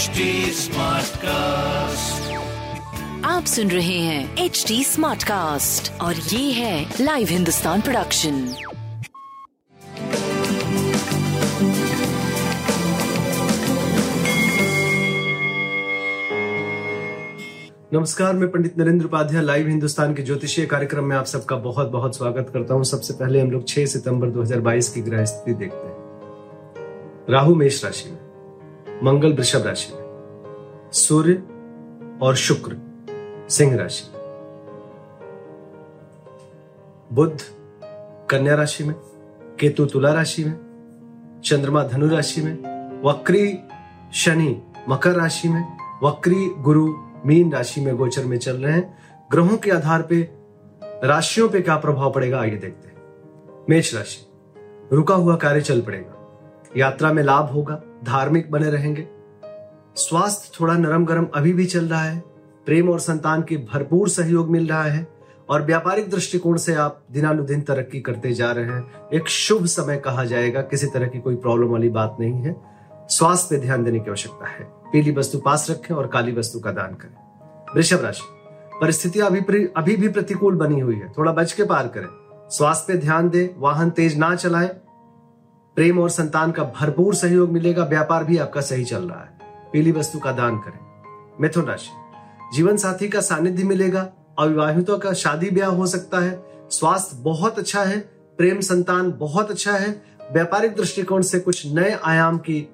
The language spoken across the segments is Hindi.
HD कास्ट आप सुन रहे हैं एच डी स्मार्ट कास्ट और ये है लाइव हिंदुस्तान प्रोडक्शन नमस्कार मैं पंडित नरेंद्र उपाध्याय लाइव हिंदुस्तान के ज्योतिषीय कार्यक्रम में आप सबका बहुत बहुत स्वागत करता हूँ। सबसे पहले हम लोग 6 सितंबर 2022 की ग्रह स्थिति देखते हैं। राहु मेष राशि में। मंगल वृषभ राशि में, सूर्य और शुक्र सिंह राशि में, बुध कन्या राशि में, केतु तुला राशि में, चंद्रमा धनु राशि में, वक्री शनि मकर राशि में, वक्री गुरु मीन राशि में गोचर में चल रहे हैं। ग्रहों के आधार पे राशियों पे क्या प्रभाव पड़ेगा आइए देखते हैं। मेष राशि, रुका हुआ कार्य चल पड़ेगा। यात्रा में लाभ होगा, धार्मिक बने रहेंगे। स्वास्थ्य थोड़ा नरम गरम अभी भी चल रहा है। प्रेम और संतान के भरपूर सहयोग मिल रहा है और व्यापारिक दृष्टिकोण से आप दिनानुदिन तरक्की करते जा रहे हैं। एक शुभ समय कहा जाएगा, किसी तरह की कोई प्रॉब्लम वाली बात नहीं है। स्वास्थ्य पे ध्यान देने की आवश्यकता है। पीली वस्तु पास रखें और काली वस्तु का दान करें। वृषभ राशि, परिस्थितियाँ अभी अभी भी प्रतिकूल बनी हुई है। थोड़ा बच के पार करें। स्वास्थ्य पे ध्यान दें, वाहन तेज ना चलाएँ। प्रेम और संतान का भरपूर सहयोग मिलेगा, व्यापार भी आपका सही चल रहा है। पीली वस्तु का दान करें। मिथुन राशि, जीवन साथी का सानिध्य मिलेगा, अविवाहितों का शादी ब्याह हो सकता है, स्वास्थ्य बहुत अच्छा है, प्रेम संतान बहुत अच्छा है, व्यापारिक दृष्टिकोण से कुछ नए आयाम की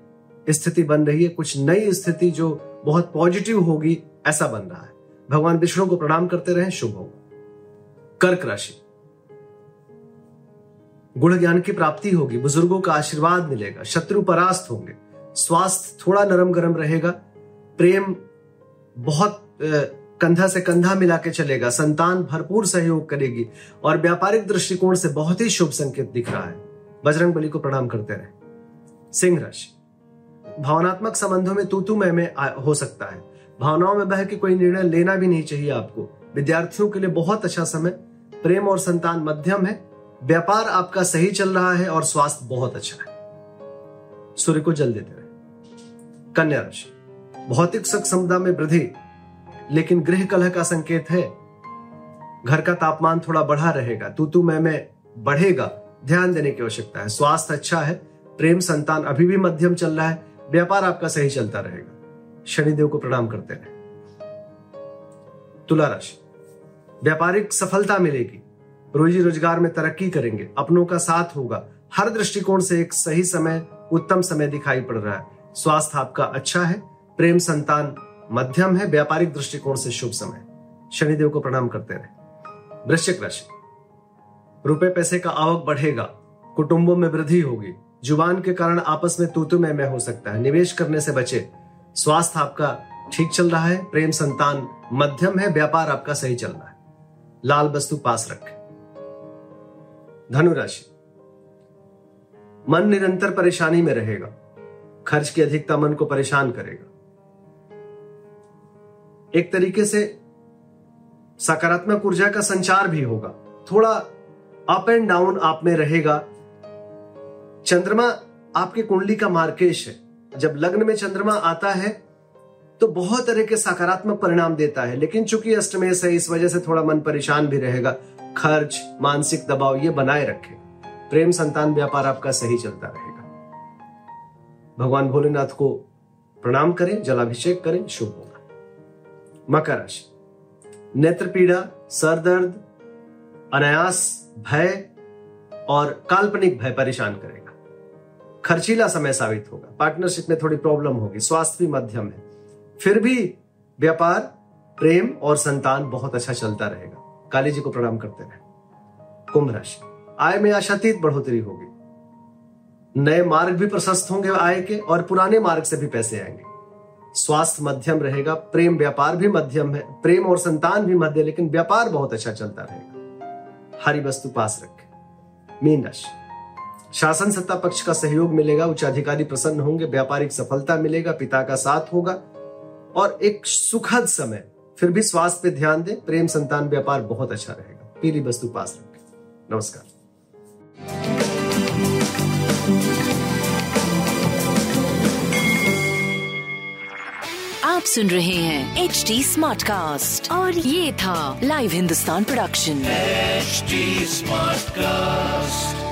स्थिति बन रही है, कुछ नई स्थिति जो बहुत पॉजिटिव होगी, ऐसा बन रहा है। भगवान विष्णु को प्रणाम करते रहे, शुभ होगा। कर्क राशि गुण ज्ञान की प्राप्ति होगी, बुज़ुर्गों का आशीर्वाद मिलेगा, शत्रु परास्त होंगे, स्वास्थ्य थोड़ा नरम गरम रहेगा, प्रेम बहुत कंधा से कंधा मिला के चलेगा, संतान भरपूर सहयोग करेगी और व्यापारिक दृष्टिकोण से बहुत ही शुभ संकेत दिख रहा है। बजरंग बली को प्रणाम करते रहे। सिंह राशि भावनात्मक संबंधों में तू तू मैं में हो सकता है। भावनाओं में बह के कोई निर्णय लेना भी नहीं चाहिए आपको। विद्यार्थियों के लिए बहुत अच्छा समय, प्रेम और संतान मध्यम है व्यापार आपका सही चल रहा है और स्वास्थ्य बहुत अच्छा है। सूर्य को जल देते रहे। कन्या राशि, भौतिक सुख समुदा में वृद्धि, लेकिन गृह कलह का संकेत है। घर का तापमान थोड़ा बढ़ा रहेगा तू तू मैं में बढ़ेगा, ध्यान देने की आवश्यकता है। स्वास्थ्य अच्छा है, प्रेम संतान अभी भी मध्यम चल रहा है, व्यापार आपका सही चलता रहेगा। शनिदेव को प्रणाम करते रहे। तुला राशि, व्यापारिक सफलता मिलेगी रोजी रोज़गार में तरक्की करेंगे। अपनों का साथ होगा। हर दृष्टिकोण से एक सही समय उत्तम समय दिखाई पड़ रहा है। स्वास्थ्य आपका अच्छा है प्रेम संतान मध्यम है व्यापारिक दृष्टिकोण से शुभ समय। शनिदेव को प्रणाम करते रहे। वृश्चिक राशि। रुपए पैसे का आवक बढ़ेगा कुटुंबों में वृद्धि होगी। ज़ुबान के कारण आपस में तूतु में, में हो सकता है। निवेश करने से बचे। स्वास्थ्य आपका ठीक चल रहा है प्रेम संतान मध्यम है व्यापार आपका सही चल रहा है। लाल वस्तु पास रखें। धनुराशि। मन निरंतर परेशानी में रहेगा। खर्च की अधिकता मन को परेशान करेगा। एक तरीके से सकारात्मक ऊर्जा का संचार भी होगा। थोड़ा अप एंड डाउन आप में रहेगा। चंद्रमा आपकी कुंडली का मार्केश है। जब लग्न में चंद्रमा आता है तो बहुत तरह के सकारात्मक परिणाम देता है। लेकिन चूँकि अष्टमेश है इस वजह से थोड़ा मन परेशान भी रहेगा खर्च, मानसिक दबाव, ये बनाए रखे। प्रेम संतान व्यापार आपका सही चलता रहेगा। भगवान भोलेनाथ को प्रणाम करें, जलाभिषेक करें, शुभ होगा मकर राशि। नेत्र पीड़ा सर दर्द अनायास, भय और काल्पनिक भय परेशान करेगा। खर्चीला समय साबित होगा। पार्टनरशिप में थोड़ी प्रॉब्लम होगी। स्वास्थ्य भी मध्यम है। फिर भी व्यापार, प्रेम और संतान बहुत अच्छा चलता रहेगा। काली जी को प्रणाम करते रहे। कुंभ राशि। आय में आशातीत बढ़ोतरी होगी। नए मार्ग भी प्रशस्त होंगे आय के और पुराने मार्ग से भी पैसे आएँगे। स्वास्थ्य मध्यम रहेगा, प्रेम व्यापार भी मध्यम है, प्रेम और संतान भी मध्य लेकिन व्यापार बहुत अच्छा चलता रहेगा। हरी वस्तु पास रखे। मीन राशि। शासन सत्ता पक्ष का सहयोग मिलेगा, उच्च अधिकारी प्रसन्न होंगे, व्यापारिक सफलता मिलेगा, पिता का साथ होगा, और एक सुखद समय फिर भी स्वास्थ्य पे ध्यान दें। प्रेम संतान व्यापार बहुत अच्छा रहेगा। पीली वस्तु पास रखें। नमस्कार। आप सुन रहे हैं एच डी स्मार्ट कास्ट और ये था live Hindustan production smart Smartcast.